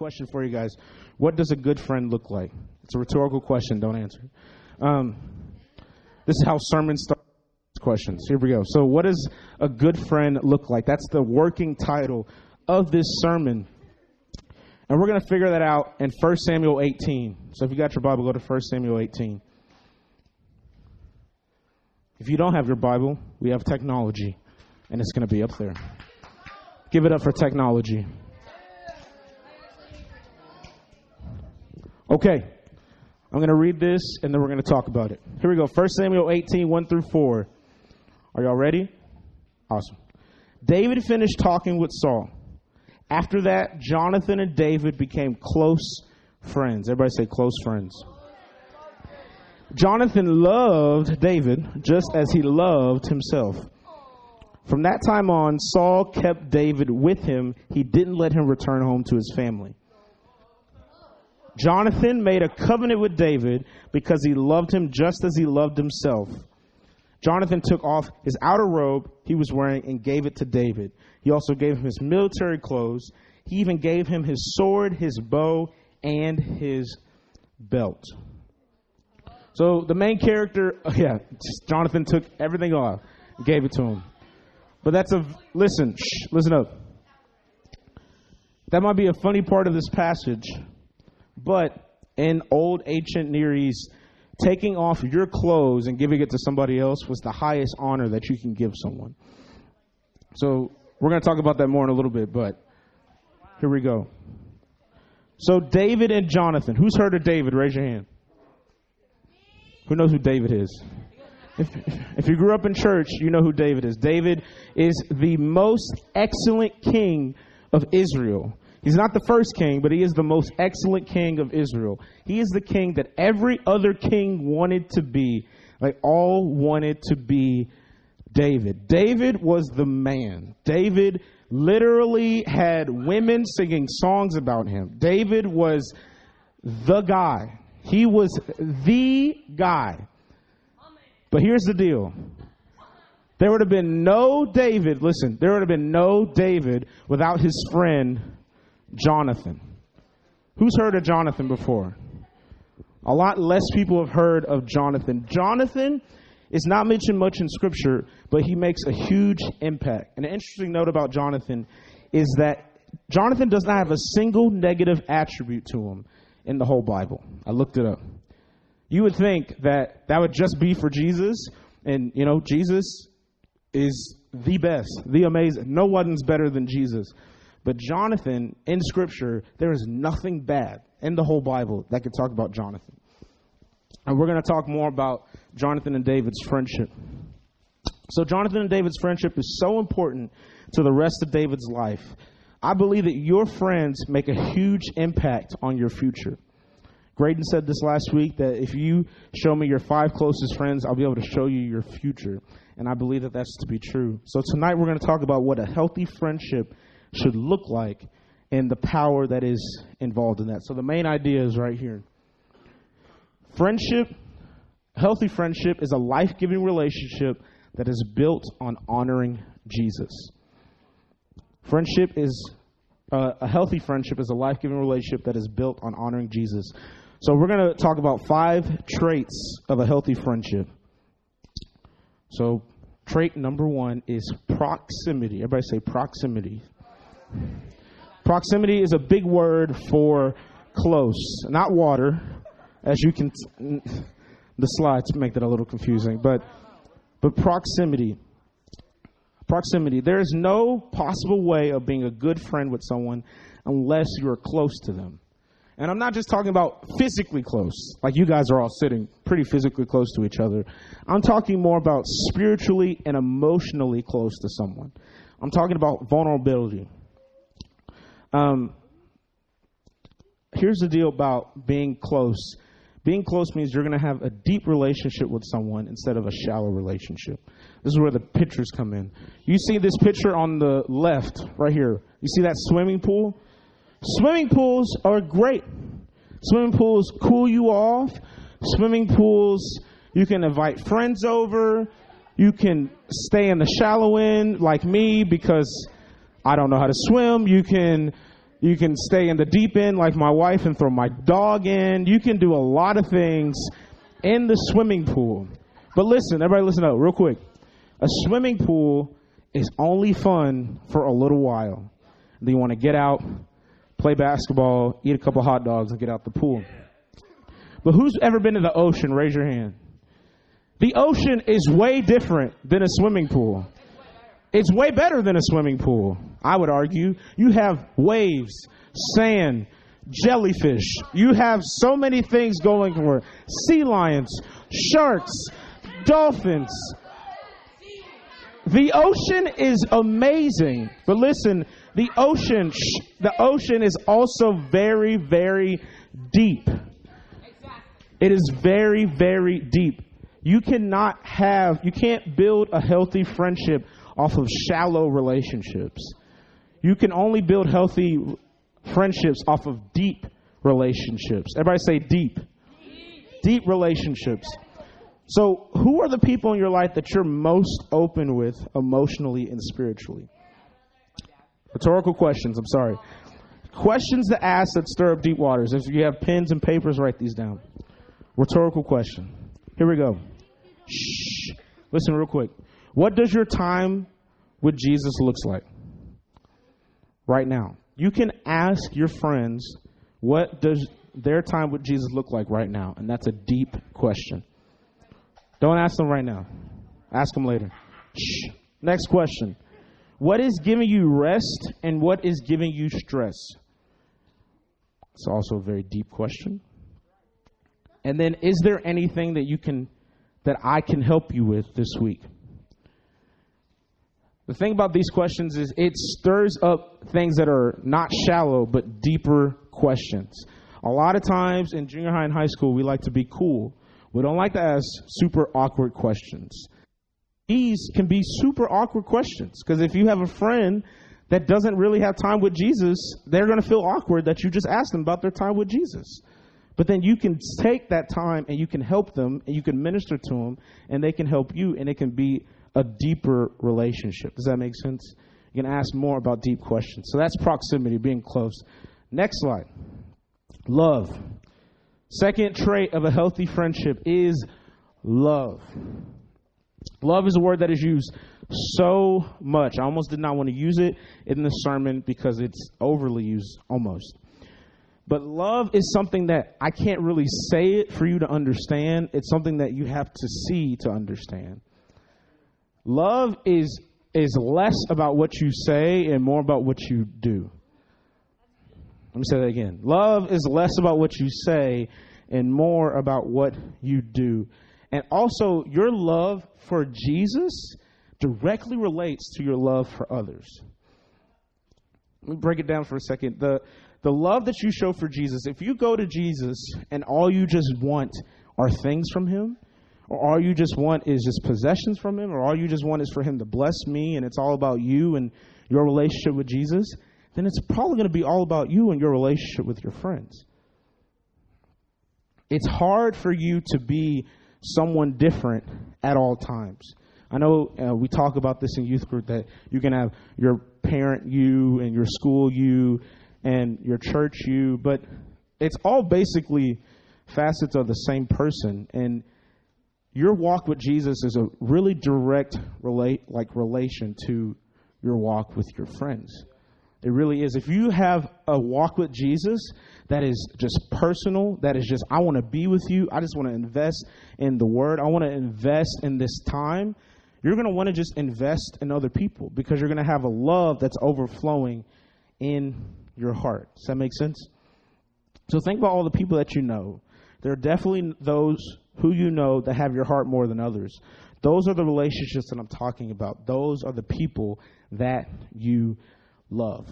question for you guys. What does a good friend look like? It's a rhetorical question. Don't answer. Um, this is how sermons start. Questions. Here we go. So, what does a good friend look like? That's the working title of this sermon. And we're going to figure that out in 1 Samuel 18. So, if you got your Bible, go to 1 Samuel 18. If you don't have your Bible, we have technology, and it's going to be up there. Give it up for technology. Okay. I'm going to read this and then we're going to talk about it. Here we go. 1 Samuel 18, 1 through 4. Are y'all ready? Awesome. David finished talking with Saul. After that, Jonathan and David became close friends. Everybody say close friends. Jonathan loved David just as he loved himself. From that time on, Saul kept David with him. He didn't let him return home to his family. Jonathan made a covenant with David because he loved him just as he loved himself. Jonathan took off his outer robe he was wearing and gave it to David. He also gave him his military clothes. He even gave him his sword, his bow, and his belt. So the main character, oh yeah, Jonathan took everything off, and gave it to him. But that's a listen, shh, listen up. That might be a funny part of this passage, but in old ancient Near East, taking off your clothes and giving it to somebody else was the highest honor that you can give someone. So we're going to talk about that more in a little bit, but here we go. So David and Jonathan. Who's heard of David? Raise your hand. Who knows who David is? If, if you grew up in church, you know who David is. David is the most excellent king of Israel. He's not the first king, but he is the most excellent king of Israel. He is the king that every other king wanted to be. Like all wanted to be David. David was the man. David literally had women singing songs about him. David was the guy. He was the guy. But here's the deal. There would have been no David, listen, there would have been no David without his friend Jonathan. Who's heard of Jonathan before? A lot less people have heard of Jonathan. Jonathan is not mentioned much in Scripture, but he makes a huge impact. And an interesting note about Jonathan is that Jonathan does not have a single negative attribute to him in the whole Bible. I looked it up. You would think that that would just be for Jesus, and you know, Jesus is the best, the amazing. No one's better than Jesus. But Jonathan, in Scripture, there is nothing bad in the whole Bible that could talk about Jonathan. And we're going to talk more about Jonathan and David's friendship. So, Jonathan and David's friendship is so important to the rest of David's life. I believe that your friends make a huge impact on your future. Graydon said this last week that if you show me your five closest friends, I'll be able to show you your future. And I believe that that's to be true. So, tonight we're going to talk about what a healthy friendship should look like and the power that is involved in that. So the main idea is right here. Friendship, healthy friendship is a life giving relationship that is built on honoring Jesus. Friendship is uh, a healthy friendship is a life giving relationship that is built on honoring Jesus. So we're going to talk about five traits of a healthy friendship. So trait number one is proximity. Everybody say proximity. Proximity is a big word for close, not water, as you can. T- the slides make that a little confusing, but but proximity. Proximity. There is no possible way of being a good friend with someone unless you are close to them. And I'm not just talking about physically close, like you guys are all sitting pretty physically close to each other. I'm talking more about spiritually and emotionally close to someone. I'm talking about vulnerability. Um, here's the deal about being close. Being close means you're going to have a deep relationship with someone instead of a shallow relationship. This is where the pictures come in. You see this picture on the left, right here. You see that swimming pool? Swimming pools are great. Swimming pools cool you off. Swimming pools, you can invite friends over. You can stay in the shallow end like me because I don't know how to swim. You can You can stay in the deep end like my wife and throw my dog in. You can do a lot of things in the swimming pool. But listen, everybody listen up real quick. A swimming pool is only fun for a little while. Then you want to get out, play basketball, eat a couple hot dogs, and get out the pool. But who's ever been to the ocean? Raise your hand. The ocean is way different than a swimming pool. It's way better than a swimming pool, I would argue. You have waves, sand, jellyfish. You have so many things going for it. Sea lions, sharks, dolphins. The ocean is amazing. But listen, the ocean the ocean is also very very deep. It is very very deep. You cannot have you can't build a healthy friendship off of shallow relationships. You can only build healthy friendships off of deep relationships. Everybody say deep. Deep, deep relationships. So, who are the people in your life that you're most open with emotionally and spiritually? Rhetorical questions, I'm sorry. Questions to ask that stir up deep waters. If you have pens and papers, write these down. Rhetorical question. Here we go. Shh. Listen real quick. What does your time with Jesus looks like? Right now. You can ask your friends what does their time with Jesus look like right now? And that's a deep question. Don't ask them right now. Ask them later. Shh. Next question. What is giving you rest and what is giving you stress? It's also a very deep question. And then is there anything that you can that I can help you with this week? The thing about these questions is it stirs up things that are not shallow but deeper questions. A lot of times in junior high and high school, we like to be cool. We don't like to ask super awkward questions. These can be super awkward questions because if you have a friend that doesn't really have time with Jesus, they're going to feel awkward that you just asked them about their time with Jesus. But then you can take that time and you can help them and you can minister to them and they can help you and it can be a deeper relationship. Does that make sense? You can ask more about deep questions. So that's proximity, being close. Next slide. Love. Second trait of a healthy friendship is love. Love is a word that is used so much. I almost did not want to use it in the sermon because it's overly used almost. But love is something that I can't really say it for you to understand. It's something that you have to see to understand. Love is is less about what you say and more about what you do. Let me say that again. Love is less about what you say and more about what you do. And also, your love for Jesus directly relates to your love for others. Let me break it down for a second. The, the love that you show for Jesus, if you go to Jesus and all you just want are things from him, or all you just want is just possessions from him, or all you just want is for him to bless me and it's all about you and your relationship with Jesus, then it's probably going to be all about you and your relationship with your friends. It's hard for you to be someone different at all times. I know uh, we talk about this in youth group that you can have your parent you and your school you and your church you, but it's all basically facets of the same person. And your walk with Jesus is a really direct relate like relation to your walk with your friends. It really is. If you have a walk with Jesus that is just personal, that is just, I want to be with you, I just want to invest in the word, I want to invest in this time, you're going to want to just invest in other people because you're going to have a love that's overflowing in your heart. Does that make sense? So think about all the people that you know. There are definitely those who you know that have your heart more than others. Those are the relationships that I'm talking about. Those are the people that you love.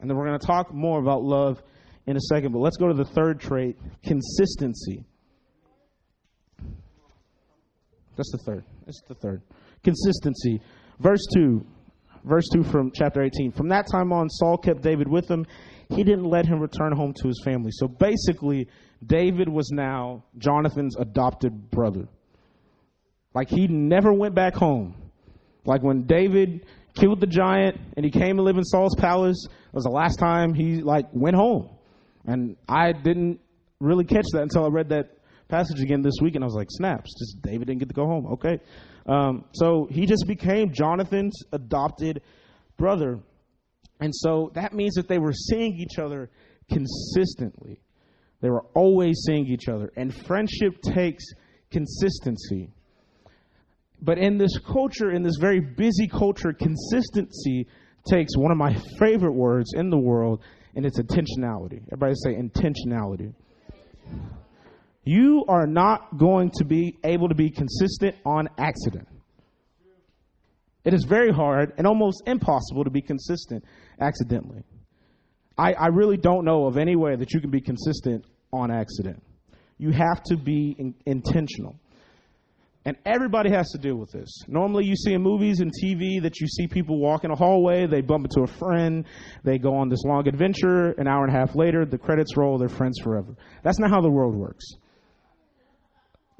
And then we're going to talk more about love in a second, but let's go to the third trait consistency. That's the third. That's the third. Consistency. Verse 2. Verse 2 from chapter 18. From that time on, Saul kept David with him. He didn't let him return home to his family. So basically, David was now Jonathan's adopted brother. Like he never went back home. Like when David killed the giant, and he came to live in Saul's palace. It was the last time he like went home, and I didn't really catch that until I read that passage again this week, and I was like, snaps! Just David didn't get to go home. Okay, um, so he just became Jonathan's adopted brother, and so that means that they were seeing each other consistently. They were always seeing each other, and friendship takes consistency. But in this culture, in this very busy culture, consistency takes one of my favorite words in the world, and it's intentionality. Everybody say intentionality. You are not going to be able to be consistent on accident. It is very hard and almost impossible to be consistent accidentally. I, I really don't know of any way that you can be consistent on accident. You have to be in, intentional. And everybody has to deal with this. Normally, you see in movies and TV that you see people walk in a hallway, they bump into a friend, they go on this long adventure, an hour and a half later, the credits roll, they're friends forever. That's not how the world works.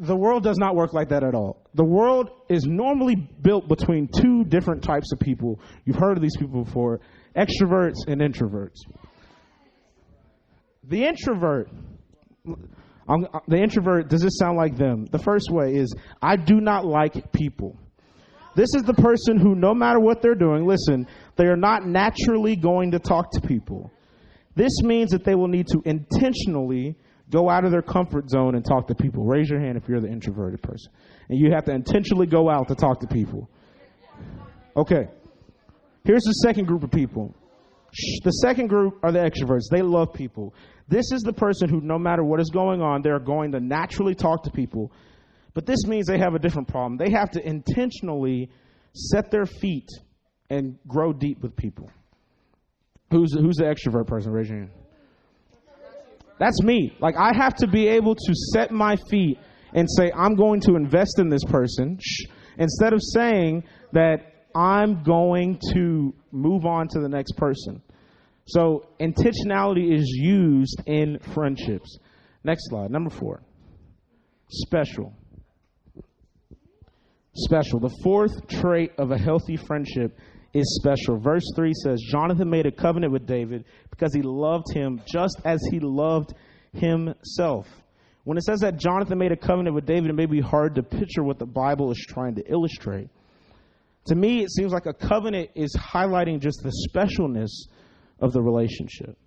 The world does not work like that at all. The world is normally built between two different types of people. You've heard of these people before extroverts and introverts. The introvert I'm, uh, the introvert, does this sound like them? The first way is I do not like people. This is the person who, no matter what they're doing, listen, they are not naturally going to talk to people. This means that they will need to intentionally go out of their comfort zone and talk to people. Raise your hand if you're the introverted person. And you have to intentionally go out to talk to people. Okay. Here's the second group of people. The second group are the extroverts. They love people. This is the person who, no matter what is going on, they're going to naturally talk to people. But this means they have a different problem. They have to intentionally set their feet and grow deep with people. Who's, who's the extrovert person? Raise your hand. That's me. Like, I have to be able to set my feet and say, I'm going to invest in this person, Shh. instead of saying that I'm going to move on to the next person. So intentionality is used in friendships. Next slide, number four. Special. Special. The fourth trait of a healthy friendship is special. Verse 3 says Jonathan made a covenant with David because he loved him just as he loved himself. When it says that Jonathan made a covenant with David, it may be hard to picture what the Bible is trying to illustrate. To me, it seems like a covenant is highlighting just the specialness of the relationship.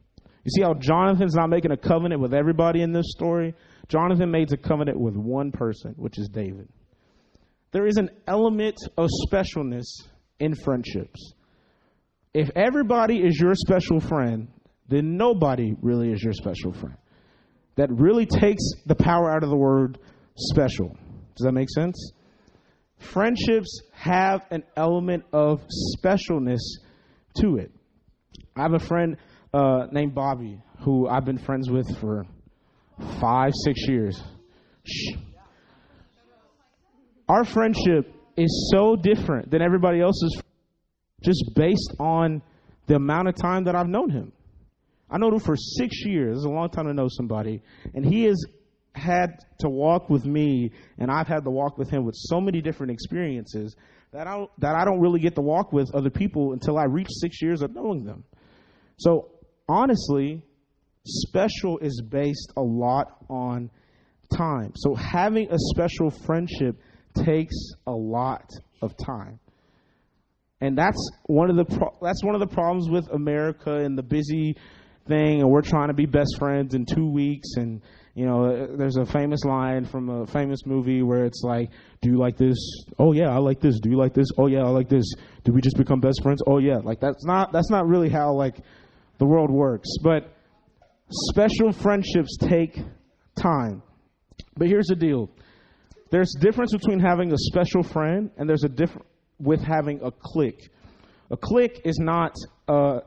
You see how Jonathan's not making a covenant with everybody in this story? Jonathan made a covenant with one person, which is David. There is an element of specialness in friendships. If everybody is your special friend, then nobody really is your special friend. That really takes the power out of the word special. Does that make sense? Friendships have an element of specialness to it. I have a friend uh, named Bobby who I've been friends with for five, six years. Shh. Our friendship is so different than everybody else's just based on the amount of time that I've known him. I know him for six years. It's a long time to know somebody. And he has had to walk with me, and I've had to walk with him with so many different experiences that I, that I don't really get to walk with other people until I reach six years of knowing them. So honestly, special is based a lot on time. So having a special friendship takes a lot of time. And that's one of the pro- that's one of the problems with America and the busy thing and we're trying to be best friends in 2 weeks and you know uh, there's a famous line from a famous movie where it's like do you like this? Oh yeah i like this. Do you like this? Oh yeah i like this. Do we just become best friends? Oh yeah. Like that's not that's not really how like the world works. But special friendships take time. But here's the deal there's difference between having a special friend and there's a difference with having a clique. A clique is not a,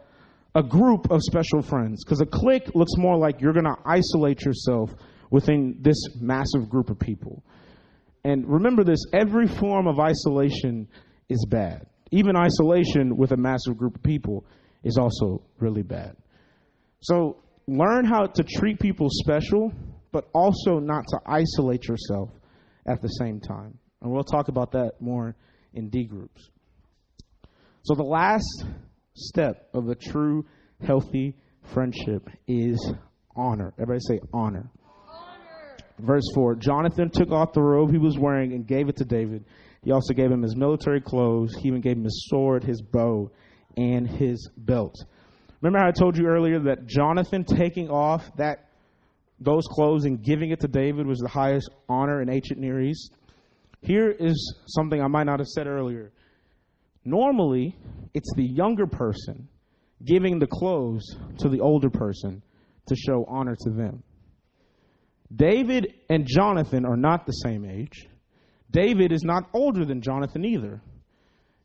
a group of special friends because a clique looks more like you're going to isolate yourself within this massive group of people. And remember this every form of isolation is bad. Even isolation with a massive group of people is also really bad. So learn how to treat people special, but also not to isolate yourself at the same time. And we'll talk about that more in D groups. So the last step of a true, healthy friendship is honor. Everybody say honor. honor. Verse 4 Jonathan took off the robe he was wearing and gave it to David. He also gave him his military clothes. He even gave him his sword, his bow, and his belt. Remember how I told you earlier that Jonathan taking off that those clothes and giving it to David was the highest honor in ancient Near East? Here is something I might not have said earlier. Normally, it's the younger person giving the clothes to the older person to show honor to them. David and Jonathan are not the same age. David is not older than Jonathan either.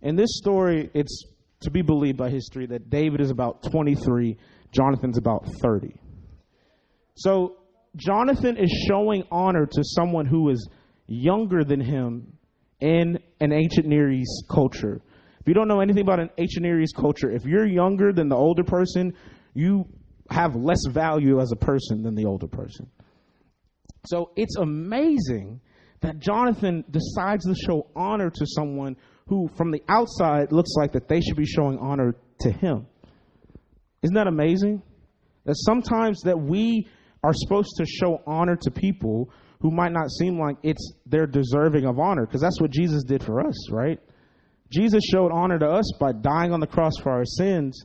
In this story, it's to be believed by history that David is about 23, Jonathan's about 30. So Jonathan is showing honor to someone who is younger than him in an ancient Near East culture. If you don't know anything about an ancient Near East culture, if you're younger than the older person, you have less value as a person than the older person. So it's amazing that Jonathan decides to show honor to someone who, from the outside, looks like that they should be showing honor to him. Isn't that amazing? That sometimes that we are supposed to show honor to people who might not seem like it's they're deserving of honor, because that's what Jesus did for us, right? Jesus showed honor to us by dying on the cross for our sins,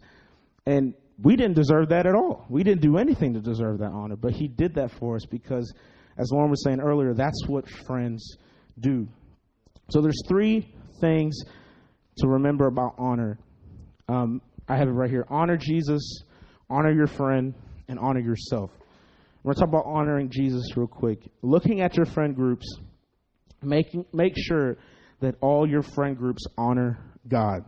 and we didn't deserve that at all. We didn't do anything to deserve that honor, but He did that for us because as Lauren was saying earlier, that's what friends do. So there's three things to remember about honor. Um, I have it right here. Honor Jesus, honor your friend, and honor yourself. We're going to talk about honoring Jesus real quick. Looking at your friend groups, making make sure that all your friend groups honor God.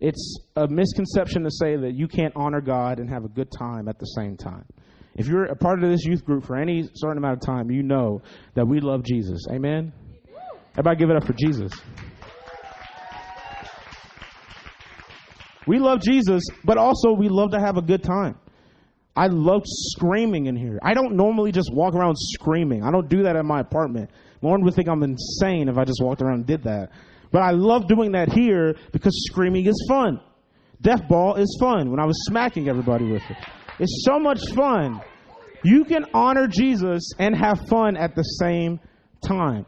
It's a misconception to say that you can't honor God and have a good time at the same time. If you're a part of this youth group for any certain amount of time, you know that we love Jesus. Amen? Everybody give it up for Jesus. We love Jesus, but also we love to have a good time. I love screaming in here. I don't normally just walk around screaming. I don't do that in my apartment. Lauren would think I'm insane if I just walked around and did that. But I love doing that here because screaming is fun. Death ball is fun when I was smacking everybody with it. It's so much fun. You can honor Jesus and have fun at the same time.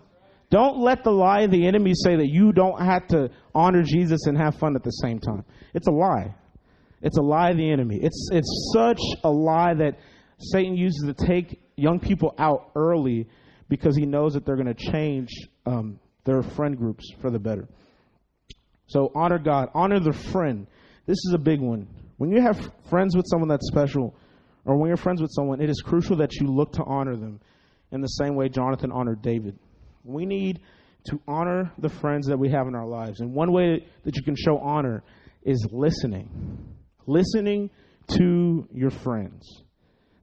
Don't let the lie of the enemy say that you don't have to honor Jesus and have fun at the same time. It's a lie. It's a lie of the enemy. It's it's such a lie that Satan uses to take young people out early because he knows that they're going to change um, their friend groups for the better. So honor God, honor the friend. This is a big one. When you have friends with someone that's special, or when you're friends with someone, it is crucial that you look to honor them in the same way Jonathan honored David. We need to honor the friends that we have in our lives. And one way that you can show honor is listening. Listening to your friends.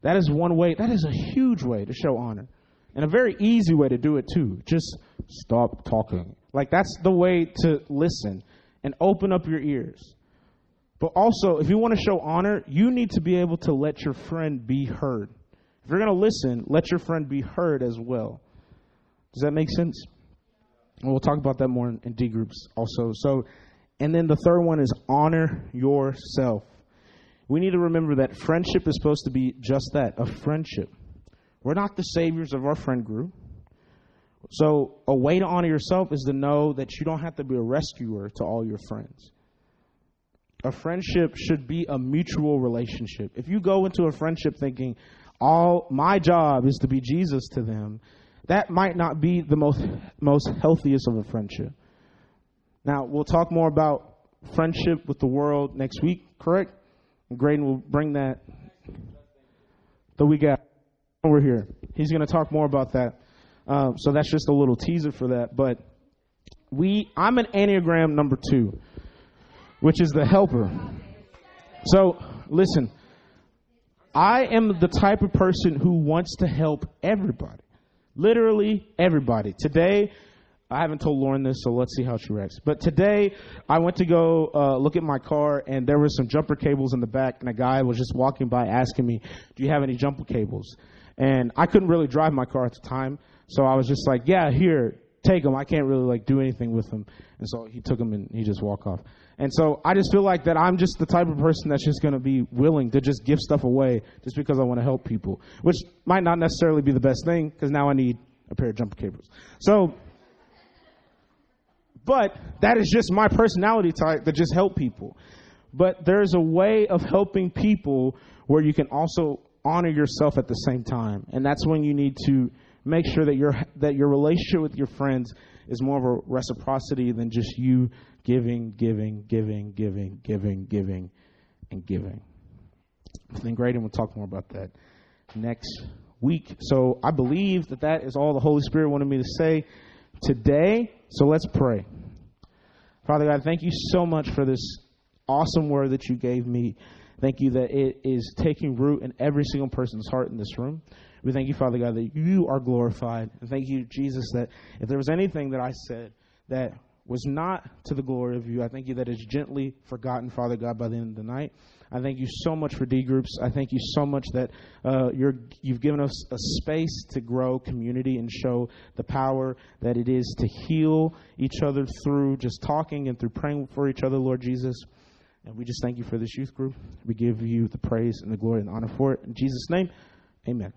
That is one way, that is a huge way to show honor. And a very easy way to do it too. Just stop talking. Like that's the way to listen and open up your ears. But also, if you want to show honor, you need to be able to let your friend be heard. If you're going to listen, let your friend be heard as well. Does that make sense? And we'll talk about that more in D groups also. So, and then the third one is honor yourself. We need to remember that friendship is supposed to be just that a friendship. We're not the saviors of our friend group. So, a way to honor yourself is to know that you don't have to be a rescuer to all your friends a friendship should be a mutual relationship. If you go into a friendship thinking, all my job is to be Jesus to them, that might not be the most most healthiest of a friendship. Now, we'll talk more about friendship with the world next week, correct? Graydon will bring that the week after we're here. He's going to talk more about that. Um, so that's just a little teaser for that. But we, I'm an Enneagram number two which is the helper. So, listen, I am the type of person who wants to help everybody. Literally everybody. Today, I haven't told Lauren this, so let's see how she reacts. But today, I went to go uh, look at my car, and there were some jumper cables in the back, and a guy was just walking by asking me, Do you have any jumper cables? And I couldn't really drive my car at the time, so I was just like, Yeah, here. take them. I can't really like do anything with them. And so he took them and he just walked off. And so I just feel like that I'm just the type of person that's just going to be willing to just give stuff away just because I want to help people, which might not necessarily be the best thing because now I need a pair of jumper cables. So, but that is just my personality type that just help people. But there's a way of helping people where you can also honor yourself at the same time. And that's when you need to make sure that your that your relationship with your friends is more of a reciprocity than just you giving, giving, giving, giving, giving, giving, and giving. I think Graydon we'll talk more about that next week. So I believe that that is all the Holy Spirit wanted me to say today. So let's pray. Father God, thank you so much for this awesome word that you gave me. Thank you that it is taking root in every single person's heart in this room. We thank you, Father God, that you are glorified. And thank you, Jesus, that if there was anything that I said that was not to the glory of you, I thank you that it's gently forgotten, Father God, by the end of the night. I thank you so much for D groups. I thank you so much that uh, you're, you've given us a space to grow community and show the power that it is to heal each other through just talking and through praying for each other, Lord Jesus. And we just thank you for this youth group. We give you the praise and the glory and the honor for it. In Jesus' name, amen.